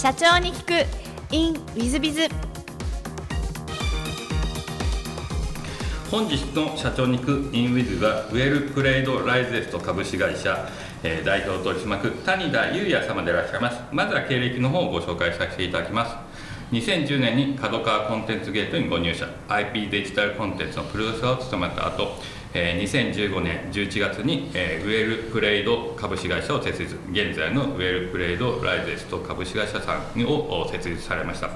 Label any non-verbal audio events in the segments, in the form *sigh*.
社長に聞く。In WizBiz本日の社長に聞く。 in WizBiz はウェルプレイドライゼスト株式会社、えー代表取締役谷田優也様でいらっしゃいます。まずは経歴の方をご紹介させていただきます。2010年に角川コンテンツゲートにご入社。IP デジタルコンテンツのプロデューサーを務めた後、えー2015年11月に、えーウェルプレイド株式会社を設立。現在のウェルプレイドライゼスト株式会社さんを設立されました。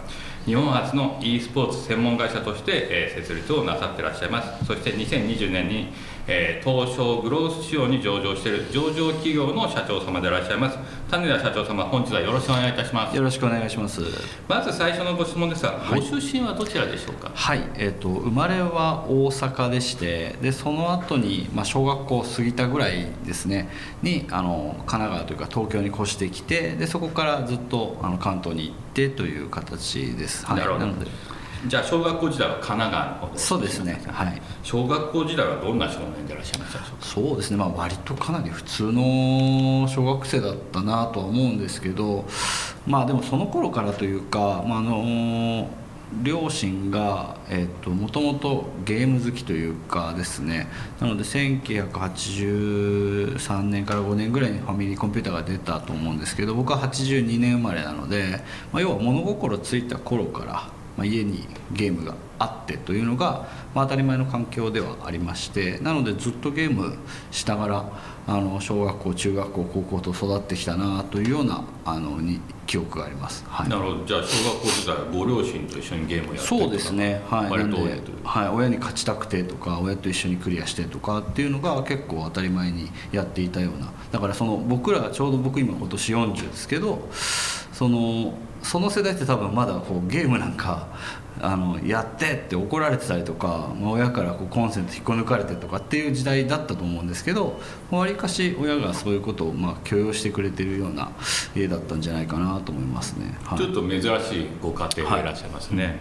日本初の e スポーツ専門会社として、えー設立をなさっていらっしゃいます。そして2020年に、えー東証グロース市場に上場している上場企業の社長様でいらっしゃいます種田社長様本日はよろしくお願いいたします。よろしくお願いします。まず最初のご質問ですが、はい。ご出身はどちらでしょうか？はい、えっ、と生まれは大阪でして、でその後にまあ小学校過ぎたぐらいですね。にあの神奈川というか東京に越してきて、でそこからずっとあの関東に行ってという形です。はい、なるほどじゃあ小学校時代は神奈川の方そうですね。はい。小学校時代はどんな少年でいらっしゃいました？でしょうかそうですね、まあ、割とかなり普通の小学生だったなとは思うんですけど、まあ、でもその頃からというか、まあ、あの両親がもともとゲーム好きというかですねなので1983年から5年ぐらいにファミリーコンピューターが出たと思うんですけど僕は82年生まれなので、まあ、要は物心ついた頃から、まあ、家にゲームがあってというのが、まあ、当たり前の環境ではありましてなのでずっとゲームしながらあの小学校中学校高校と育ってきたなというようなあのに記憶があります、はい、なるほど。じゃあ小学校時代はご両親と一緒にゲームをやってそうですね。はい。割とはい、親に勝ちたくてとか親と一緒にクリアしてとかっていうのが結構当たり前にやっていたような。だからその僕らがちょうど僕今今年40ですけどそのその世代って多分まだこうゲームなんかあのやってって怒られてたりとか、まあ、親からこうコンセント引っこ抜かれてとかっていう時代だったと思うんですけどわりかし親がそういうことをまあ許容してくれてるような家だったんじゃないかなと思いますね。はい。ちょっと珍しいご家庭でいらっしゃいますね、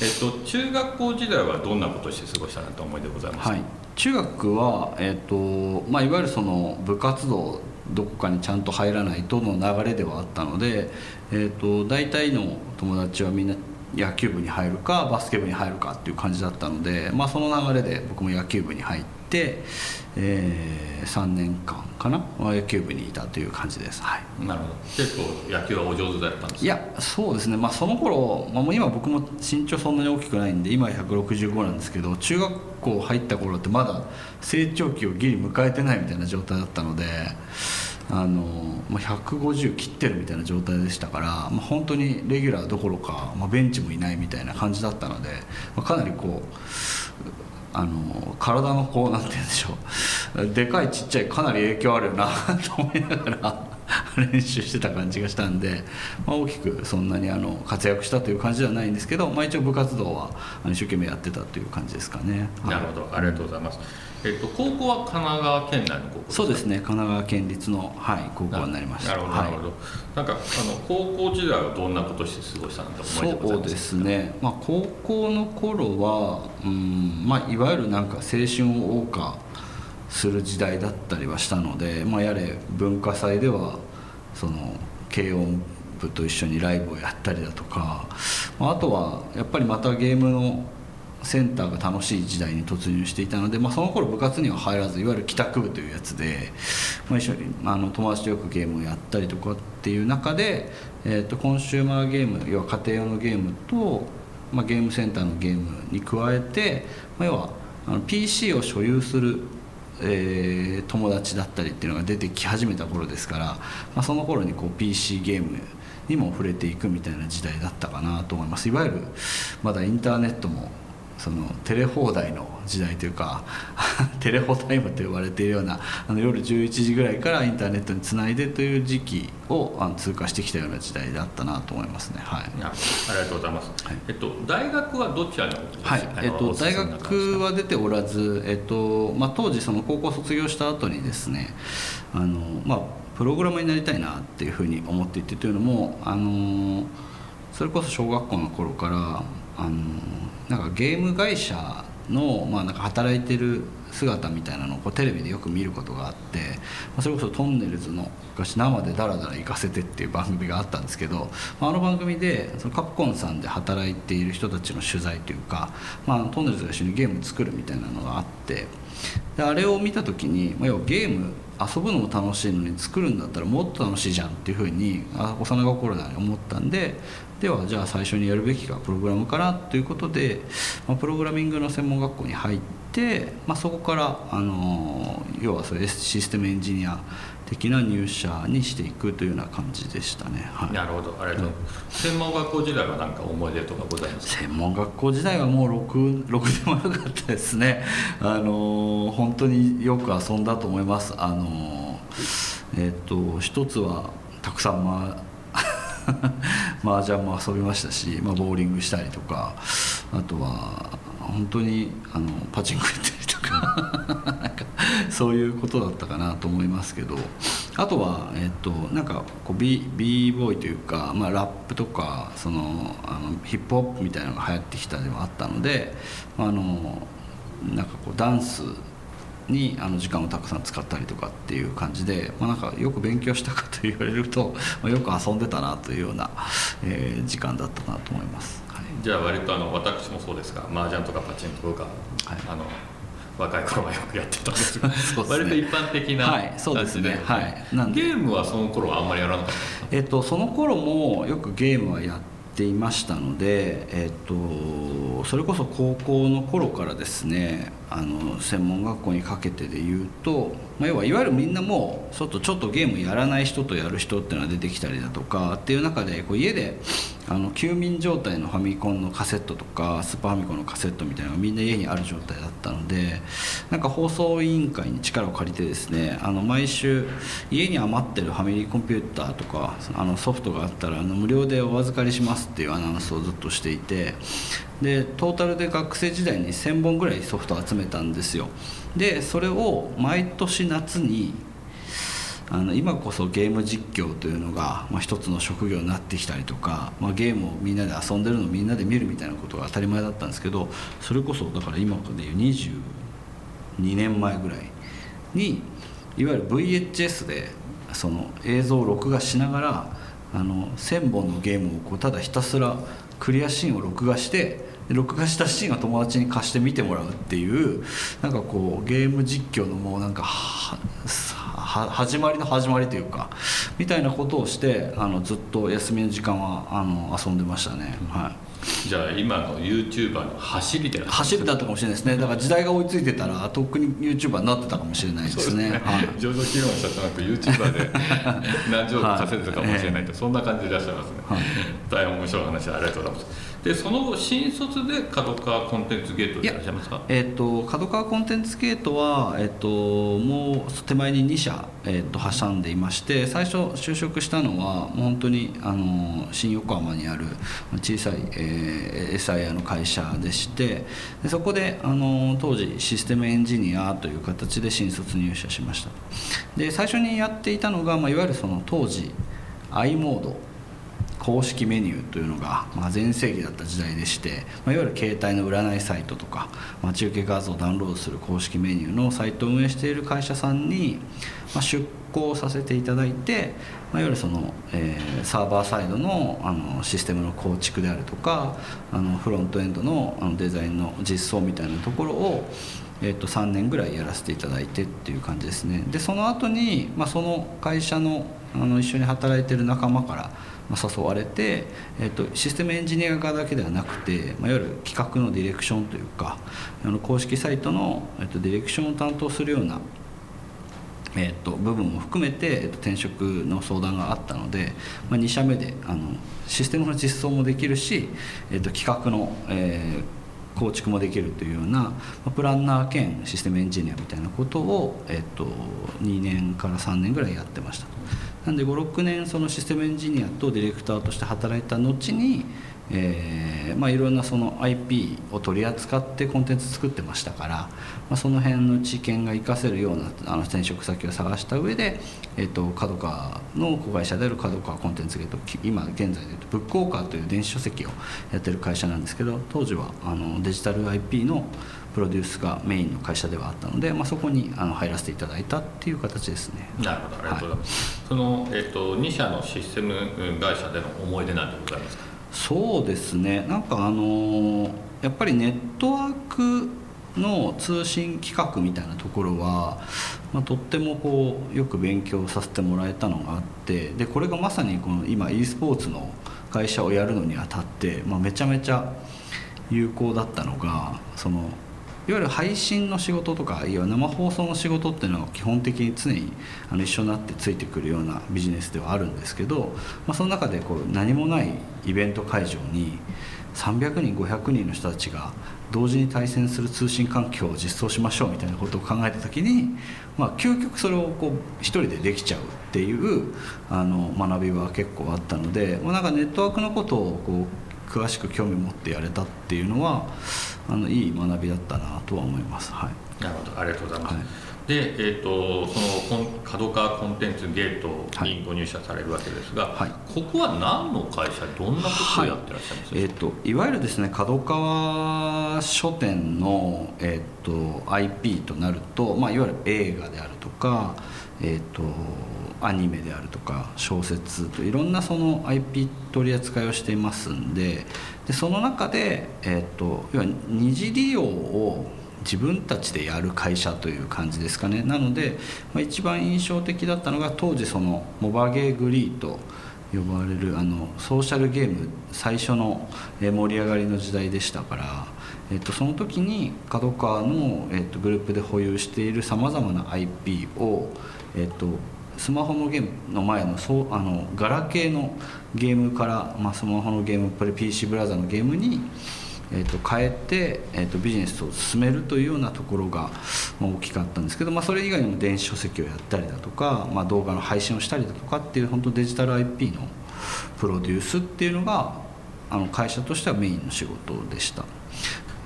えっと中学校時代はどんなことをして過ごしたなと思いでございますか、はい、中学は、えっとまあ、いわゆるその部活動どこかにちゃんと入らないとの流れではあったので、えっと大体の友達はみんな野球部に入るかバスケ部に入るかっていう感じだったので、まあ、その流れで僕も野球部に入って、え3年間かな野球部にいたという感じです。はい。なるほど。結構野球はお上手だったんですか？いやそうですね、まあ、その頃、まあ、もう今僕も身長そんなに大きくないんで今165なんですけど中学校入った頃ってまだ成長期をギリ迎えてないみたいな状態だったのであの、まあ、150切ってるみたいな状態でしたから、まあ、本当にレギュラーどころか、まあ、ベンチもいないみたいな感じだったので、まあ、かなりこうあの体のこうなんて言うんでしょう。*laughs* でかいちっちゃいかなり影響あるよなと思いながら *laughs* 練習してた感じがしたんで、まあ、大きくそんなにあの活躍したという感じではないんですけど、まあ、一応部活動は一生懸命やってたという感じですかね。なるほど。ありがとうございます、えっと高校は神奈川県内の高校そうですね。神奈川県立の、はい、高校になりました。なるほどなるほど、なんかあの高校時代はどんなことをして過ごしたなと思いでございますそうですね、まあ、高校の頃は、うんまあ、いわゆるなんか青春を謳歌する時代だったりはしたので、まあ、やれ文化祭ではその軽音部と一緒にライブをやったりだとか、まあ、あとはやっぱりまたゲームのセンターが楽しい時代に突入していたので、まあ、その頃部活には入らずいわゆる帰宅部というやつで、まあ、一緒にあの友達とよくゲームをやったりとかっていう中で、えー、とコンシューマーゲーム要は家庭用のゲームと、まあ、ゲームセンターのゲームに加えて、まあ、要はあの PC を所有するえー友達だったりっていうのが出てき始めた頃ですから、まあ、その頃にこう PC ゲームにも触れていくみたいな時代だったかなと思います。いわゆるまだインターネットもそのテレ放題の時代というか *laughs* テレホタイムと呼ばれているようなあの夜11時ぐらいからインターネットにつないでという時期をあの通過してきたような時代だったなと思いますね。はい。あありがとうございます、はい。えっと大学はどちらにはい。えっと、大学は出ておらず、えっとまあ、当時その高校卒業した後にですねあの、まあ、プログラマーになりたいなっていうふうに思っていてというのもあのそれこそ小学校の頃からあのなんかゲーム会社の,、まあなんか働いてる姿みたいなのをこうテレビでよく見ることがあって、まあ、それこそトンネルズの昔生でダラダラ行かせてっていう番組があったんですけど、まあ、あの番組でそのカプコンさんで働いている人たちの取材というか、まあ、トンネルズが一緒にゲーム作るみたいなのがあってであれを見た時に、まあ、要はゲーム遊ぶのも楽しいのに作るんだったらもっと楽しいじゃんっていうふうにあ幼心なに思ったんでではじゃあ最初にやるべきがプログラムかなということで、まあ、プログラミングの専門学校に入って、まあ、そこからあの要はそれシステムエンジニア的な入社にしていくというような感じでしたね、はい、なるほど。ありがとう。ござい専門学校時代は何か思い出とかございます専門学校時代はもうろくろくでもなかったですね。あの本当によく遊んだと思います。あのえっ、と一つはたくさんま *laughs* 麻雀も遊びましたし、まあ、ボーリングしたりとかあとは本当にあのパチンコ行ったりとか *laughs* そういうことだったかなと思いますけどあとは、えっと、なんかこう b, b ボーイというか、まあ、ラップとかそのあのヒップホップみたいなのが流行ってきたでもあったのであのなんかこうダンスにあの時間をたくさん使ったりとかっていう感じで、まあ、なんかよく勉強したかと言われると、まあ、よく遊んでたなというような、えー、時間だったなと思います、はい、じゃあ割とあの私もそうですが麻雀とかパチンコとか、はい、あの若い頃はよくやってたんですが *laughs* ね、割と一般的な、はい、そうですね、はい、なんゲームはその頃はあんまりやらなかったえっとその頃もよくゲームはやっていましたのでえっとそれこそ高校の頃からですねあの専門学校にかけてで言うと、まあ、要はいわゆるみんなもうちょっとちょっとゲームやらない人とやる人っていうのが出てきたりだとかっていう中でこう家であの休眠状態のファミコンのカセットとかスーパーファミコンのカセットみたいなのがみんな家にある状態だったのでなんか放送委員会に力を借りてですねあの毎週家に余ってるファミリーコンピューターとかあのソフトがあったらあの無料でお預かりしますっていうアナウンスをずっとしていてでトータルで学生時代に1000本ぐらいソフト集めたんですよ。でそれを毎年夏にあの今こそゲーム実況というのが、まあ、一つの職業になってきたりとか、まあ、ゲームをみんなで遊んでるのをみんなで見るみたいなことが当たり前だったんですけどそれこそだから今でいう22年前ぐらいにいわゆる VHS でその映像を録画しながらあの1000本のゲームをこうただひたすらクリアシーンを録画して録画したシーンを友達に貸して見てもらうっていうなんかこうゲーム実況のもうなんか始まりの始まりというかみたいなことをしてあのずっと休みの時間はあの遊んでましたね、はい。じゃあ今の YouTuber の走りで走りだったかもしれないですね。だから時代が追いついてたらとっくに YouTuber になってたかもしれないですね。上場企業の社長なんか YouTuber で *laughs* 何十億稼いでたかもしれないと、はい、そんな感じでいらっしゃいますね、はい、大変面白い話ありがとうございますでその後新卒で角川コンテンツゲートでいらっしゃいますか？えっ、ー、と角川コンテンツゲートは、えっ、ー、ともう手前に2社、えーと、挟んでいまして最初就職したのはもう本当にあの新横浜にある小さい、えー、SIA の会社でしてでそこであの当時システムエンジニアという形で新卒入社しましたで最初にやっていたのが、まあ、いわゆるその当時 i モード。公式メニューというのが、全盛期だった時代でして、ま、いわゆる携帯の占いサイトとか待ち受け画像をダウンロードする公式メニューのサイトを運営している会社さんに、ま、出向させていただいて、ま、いわゆるその、え、サーバーサイドのあのシステムの構築であるとかあのフロントエンドのあのデザインの実装みたいなところをえー、と3年ぐらいやらせていただいてっていう感じですね。でその後に、まあ、その会社のあの一緒に働いてる仲間から誘われて、えーと、システムエンジニア側だけではなくて、まあ、いわゆる企画のディレクションというかあの公式サイトの、えーと、ディレクションを担当するようなえーと、部分も含めて、えー、と転職の相談があったので、まあ、2社目であのシステムの実装もできるし、えー、と企画の、えー、構築もできるというような、プランナー兼システムエンジニアみたいなことを、えっ、と2年から3年ぐらいやってました。なんで56年そのシステムエンジニアとディレクターとして働いた後に、えーまあ、いろんなその IP を取り扱ってコンテンツ作ってましたから、まあ、その辺の知見が活かせるようなあの転職先を探した上で、えー、と角川の子会社である角川コンテンツゲート今現在でいうとブックオーカーという電子書籍をやってる会社なんですけど当時はあのデジタル IP のプロデュースがメインの会社ではあったので、まあ、そこにあの入らせていただいたっていう形ですね。なるほど。ありがとうございます、はい、その、えーと、2社のシステム会社での思い出なんてございますか？そうですね。なんかあのやっぱりネットワークの通信規格みたいなところは、まあ、とってもこうよく勉強させてもらえたのがあってでこれがまさにこの今 e スポーツの会社をやるのにあたって、まあ、めちゃめちゃ有効だったのがそのいわゆる配信の仕事とかいわゆる生放送の仕事っていうのは基本的に常にあの一緒になってついてくるようなビジネスではあるんですけど、まあ、その中でこう何もないイベント会場に300人500人の人たちが同時に対戦する通信環境を実装しましょうみたいなことを考えた時に、まあ、究極それをこう一人でできちゃうっていうあの学びは結構あったので、まあ、なんかネットワークのことをこう詳しく興味持ってやれたっていうのはあのいい学びだったなとは思います。はい、なるほど。ありがとうございます、はい。で、えーと、その角川コンテンツゲートにご入社されるわけですが、はい、ここは何の会社どんなことをやってらっしゃいます？か、はい、えーと、いわゆるですね角川書店の、えーと、IP となると、まあ、いわゆる映画であるとか、えー、とアニメであるとか小説といろんなその IP 取り扱いをしていますんででその中で、えー、と要は二次利用を自分たちでやる会社という感じですかね。なので、まあ、一番印象的だったのが当時そのモバゲーグリーと呼ばれるあのソーシャルゲーム最初の盛り上がりの時代でしたから、えっと、その時に角川の、えっと、グループで保有しているさまざまな IP を、えっと、スマホのゲームの前のそうあのガラケーのゲームから、まあ、スマホのゲームこれ PC ブラザーのゲームにえー、と変えて、えー、とビジネスを進めるというようなところが、まあ、大きかったんですけど、まあ、それ以外にも電子書籍をやったりだとか、まあ、動画の配信をしたりだとかっていう本当デジタル IP のプロデュースっていうのがあの会社としてはメインの仕事でした。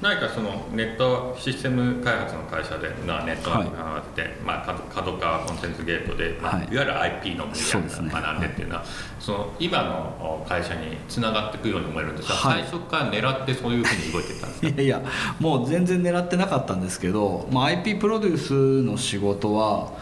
何かそのネットシステム開発の会社でなネットワークがあって、はい、まあ、角川コンテンツゲートで、まあ、はい、いわゆる IP の分野を学んでっていうのは、ねはい、その今の会社につながっていくように思えるんですが、最初から狙ってそういうふうに動いてたんですか？いやいやもう全然狙ってなかったんですけど、まあ、IP プロデュースの仕事は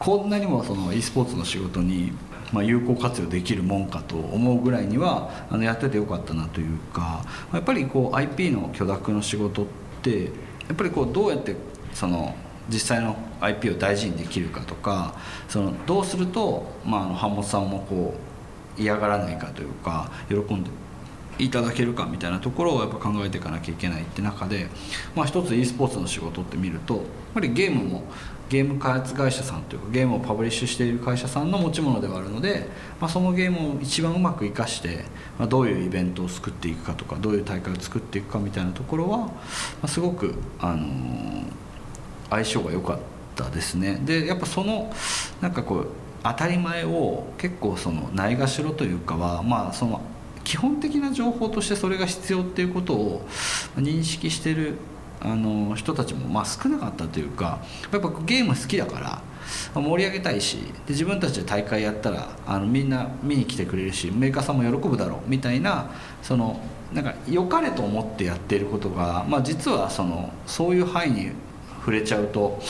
こんなにもその e スポーツの仕事にまあ、有効活用できるもんかと思うぐらいにはあのやっててよかったなというかやっぱりこう IP の許諾の仕事ってやっぱりこうどうやってその実際の IP を大事にできるかとかそのどうすると、まあ、あの版元さんもこう嫌がらないかというか喜んでいただけるかみたいなところをやっぱ考えていかなきゃいけないって中で、まあ、一つ e スポーツの仕事って見るとやっぱりゲームもゲーム開発会社さんというかゲームをパブリッシュしている会社さんの持ち物ではあるので、まあ、そのゲームを一番うまく生かして、まあ、どういうイベントを作っていくかとかどういう大会を作っていくかみたいなところは、ま、すごく、あのー、相性が良かったですね。でやっぱそのなんかこう当たり前を結構そのないがしろというかはまあその基本的な情報としてそれが必要っていうことを認識してるあの人たちもまあ少なかったというかやっぱゲーム好きだから盛り上げたいしで自分たちで大会やったらあのみんな見に来てくれるしメーカーさんも喜ぶだろうみたいなそのなんか良かれと思ってやっていることが、まあ、実はそのそういう範囲に触れちゃうと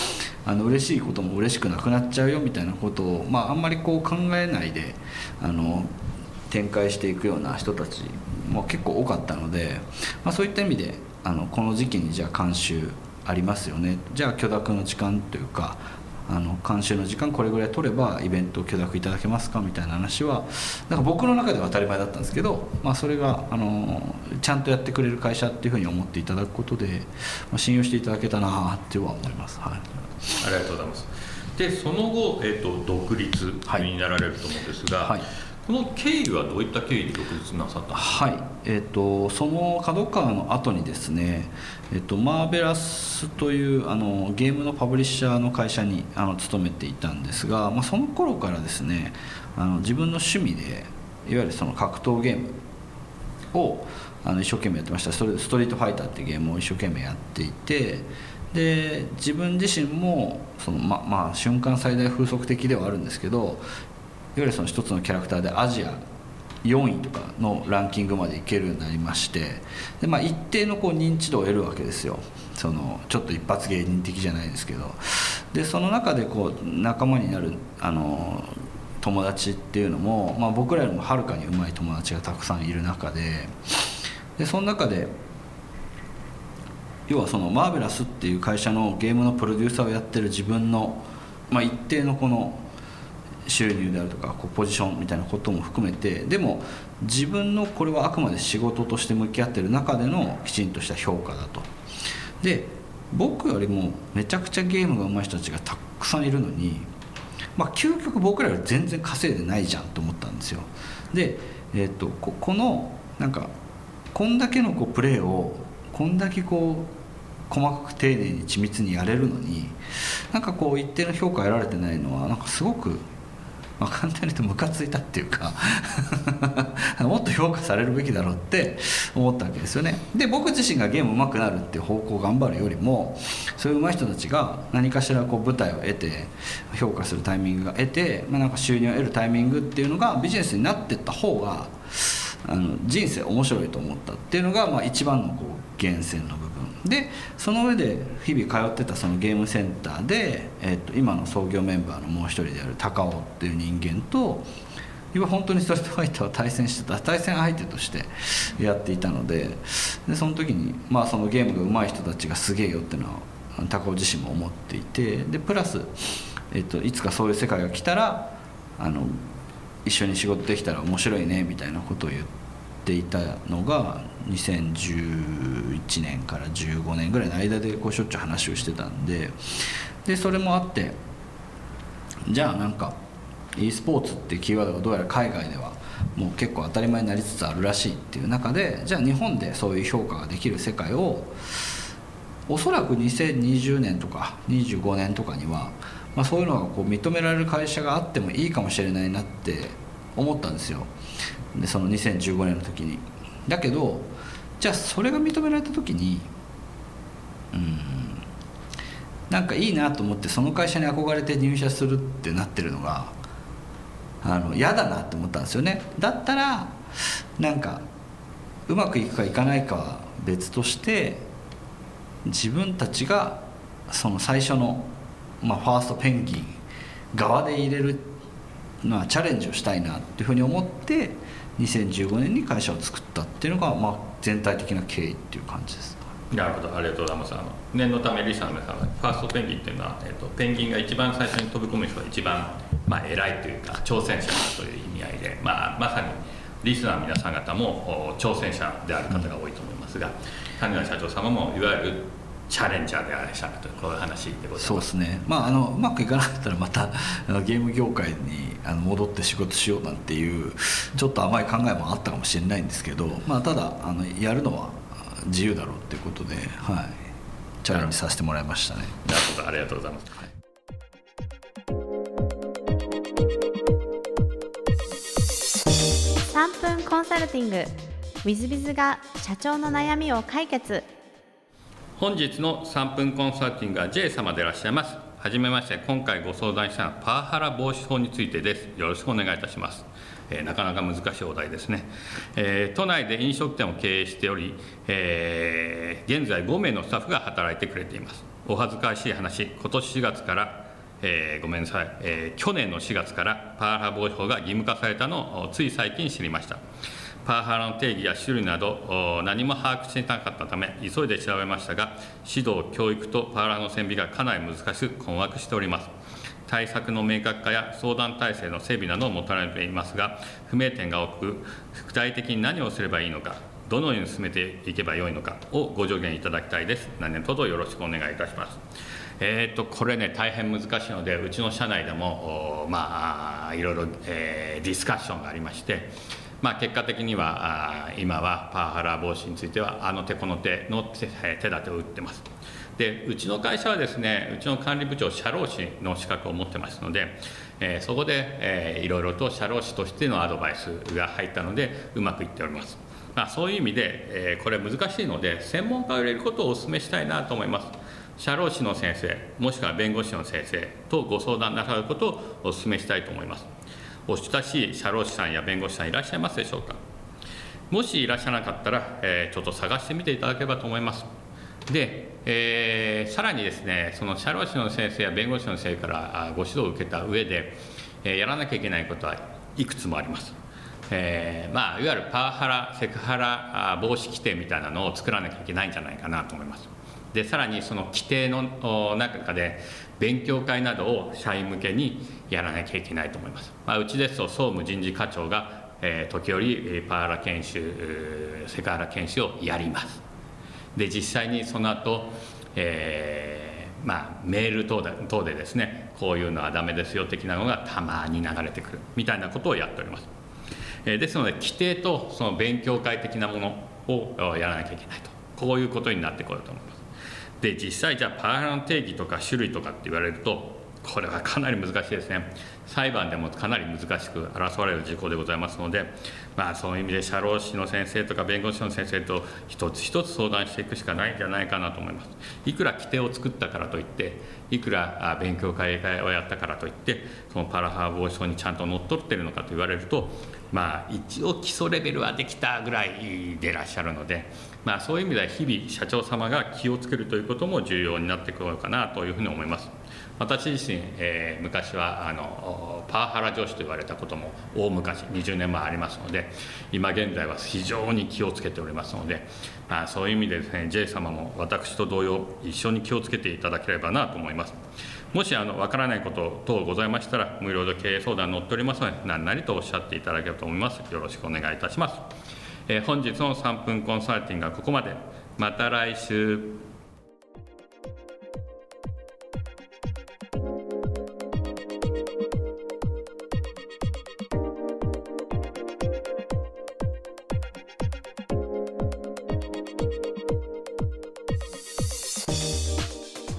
あの嬉しいことも嬉しくなくなっちゃうよみたいなことを、まあ、あんまりこう考えないであの展開していくような人たちも結構多かったので、まあ、そういった意味であのこの時期にじゃあ監修ありますよね。じゃあ許諾の時間というかあの監修の時間これぐらい取ればイベントを許諾いただけますかみたいな話はなんか僕の中では当たり前だったんですけど、まあ、それがあのちゃんとやってくれる会社っていうふうに思っていただくことで、まあ、信用していただけたなっては思います、はい、ありがとうございます。でその後、えーと、独立になられると思うんですが、はいはいこの経緯はどういった経緯で独立なさったはい。えーと、その角川の後にですね、えーと、マーベラスというあのゲームのパブリッシャーの会社にあの勤めていたんですが、まあ、その頃からですねあの自分の趣味でいわゆるその格闘ゲームをあの一生懸命やってました。ストストリートファイターっていうゲームを一生懸命やっていてで自分自身もそのままあ瞬間最大風速的ではあるんですけどゆるその一つのキャラクターでアジア4位とかのランキングまでいけるようになりましてで、まあ、一定のこう認知度を得るわけですよ。そのちょっと一発芸人的じゃないですけど。でその中でこう仲間になるあの友達っていうのも、まあ、僕らよりもはるかに上手い友達がたくさんいる中ででその中で要はそのマーベラスっていう会社のゲームのプロデューサーをやってる自分の、まあ、一定のこの収入であるとかこうポジションみたいなことも含めてでも自分のこれはあくまで仕事として向き合ってる中でのきちんとした評価だと。で僕よりもめちゃくちゃゲームが上手い人たちがたくさんいるのにまあ究極僕らより全然稼いでないじゃんと思ったんですよ。で、えー、とここのなんかこんだけのこうプレーをこんだけこう細かく丁寧に緻密にやれるのになんかこう一定の評価得られてないのはなんかすごくまあ、簡単に言うとムカついたっていうか *laughs* もっと評価されるべきだろうって思ったわけですよね。で僕自身がゲーム上手くなるっていう方向を頑張るよりもそういう上手い人たちが何かしらこう舞台を得て評価するタイミングが得て、まあ、なんか収入を得るタイミングっていうのがビジネスになってった方があの人生面白いと思ったっていうのが、まあ、一番のこう源泉の部分。でその上で日々通ってたそのゲームセンターで、えー、と今の創業メンバーのもう一人である高尾っていう人間と今本当にストリートファイターを対戦してた対戦相手としてやっていたのででその時に、まあ、そのゲームが上手い人たちがすげえよっていうのは高尾自身も思っていてでプラス、えー、といつかそういう世界が来たらあの一緒に仕事できたら面白いねみたいなことを言っていたのが2011年から15年ぐらいの間でこうしょっちゅう話をしてたんででそれもあってじゃあなんか e スポーツってキーワードがどうやら海外ではもう結構当たり前になりつつあるらしいっていう中でじゃあ日本でそういう評価ができる世界をおそらく2020年とか25年とかには、まあ、そういうのがこう認められる会社があってもいいかもしれないなって思ったんですよ。でその2015年の時に。だけどじゃあそれが認められた時にうんなんかいいなと思ってその会社に憧れて入社するってなってるのがあの嫌だなって思ったんですよね。だったらなんかうまくいくかいかないかは別として自分たちがその最初の、まあ、ファーストペンギン側で入れるまあ、チャレンジをしたいなっていうふうに思って2015年に会社を作ったっていうのが、まあ、全体的な経緯っていう感じですなるほど。ありがとうございます。あの念のためリサの皆さんファーストペンギンっていうのは、えーと、ペンギンが一番最初に飛び込む人が一番、まあ、偉いというか挑戦者という意味合いで、まあ、まさにリスナーの皆さん方も挑戦者である方が多いと思いますが、谷川社長様もいわゆるチャレンジャーであれしたとこういう話でございます。そうですね。まああのうまくいかなかったらまたゲーム業界にあの戻って仕事しようなんていうちょっと甘い考えもあったかもしれないんですけど、まあ、ただあのやるのは自由だろうっていうことで、はい、チャレンジさせてもらいましたね。なるほど。ありがとうございます、はい。3分コンサルティング。w i z b i が社長の悩みを解決本日の3分コンサルティングは J 様でいらっしゃいます。はじめまして今回ご相談したのはパワハラ防止法についてです。よろしくお願いいたします、え、なかなか難しいお題ですね、えー、都内で飲食店を経営しており、えー、現在5名のスタッフが働いてくれています。お恥ずかしい話今年4月からえー、ごめんなさい、え、去年の4月からパワハラ防止法が義務化されたのをつい最近知りました。パワハラの定義や種類など何も把握していなかったため急いで調べましたが指導教育とパワハラの線引がかなり難しく困惑しております。対策の明確化や相談体制の整備などを求めていますが不明点が多く具体的に何をすればいいのかどのように進めていけばよいのかをご助言いただきたいです。何年卒よろしくお願いいたします。えーと、これね大変難しいのでうちの社内でもまあいろいろ、えー、ディスカッションがありましてまあ、結果的には今はパワハラ防止についてはあの手この手の手手立てを打ってます。でうちの会社はですねうちの管理部長社労士の資格を持ってますので、えー、そこで、えー、いろいろと社労士としてのアドバイスが入ったのでうまくいっております。まあ、そういう意味で、えー、これ難しいので専門家を入れることをお勧めしたいなと思います。社労士の先生もしくは弁護士の先生とご相談なさることをお勧めしたいと思います。お親しい社労士さんや弁護士さんいらっしゃいますでしょうか？もしいらっしゃらなかったら、えー、ちょっと探してみていただければと思います。で、えー、さらにですねその社労士の先生や弁護士の先生からご指導を受けた上で、えー、やらなきゃいけないことはいくつもあります。えー、まあ、いわゆるパワハラセクハラ防止規定みたいなのを作らなきゃいけないんじゃないかなと思います。でさらにその規定の中で勉強会などを社員向けにやらなきゃいけないと思います、まあ、うちですと総務人事課長が、えー、時折パワハラ研修セクハラ研修をやります。で実際にその後、えー、まあ、メール等で等でですねこういうのはダメですよ的なのがたまに流れてくる。みたいなことをやっております。えですので規定とその勉強会的なものをやらなきゃいけないと。こういうことになってくると思います。で実際じゃあパワハラの定義とか種類とかって言われるとこれはかなり難しいですね裁判でもかなり難しく争われる事項でございますので、まあ、そういう意味で社労士の先生とか弁護士の先生と一つ一つ相談していくしかないんじゃないかなと思いますいくら規定を作ったからといっていくら勉強会をやったからといってそのパラハー防止法にちゃんと乗っ取ってるのかと言われるとまあ一応基礎レベルはできたぐらいでいらっしゃるので、まあ、そういう意味では日々社長様が気をつけるということも重要になってくるのかなというふうに思います。私自身、えー、昔はあのパワハラ上司と言われたことも大昔20年前ありますので今現在は非常に気をつけておりますので、まあ、そういう意味でですね J 様も私と同様一緒に気をつけていただければなと思います。もしあの分からないこと等ございましたら無料で経営相談に乗っておりますので何なりとおっしゃっていただければと思います。よろしくお願いいたします、えー、本日の3分コンサルティングはここまで。また来週。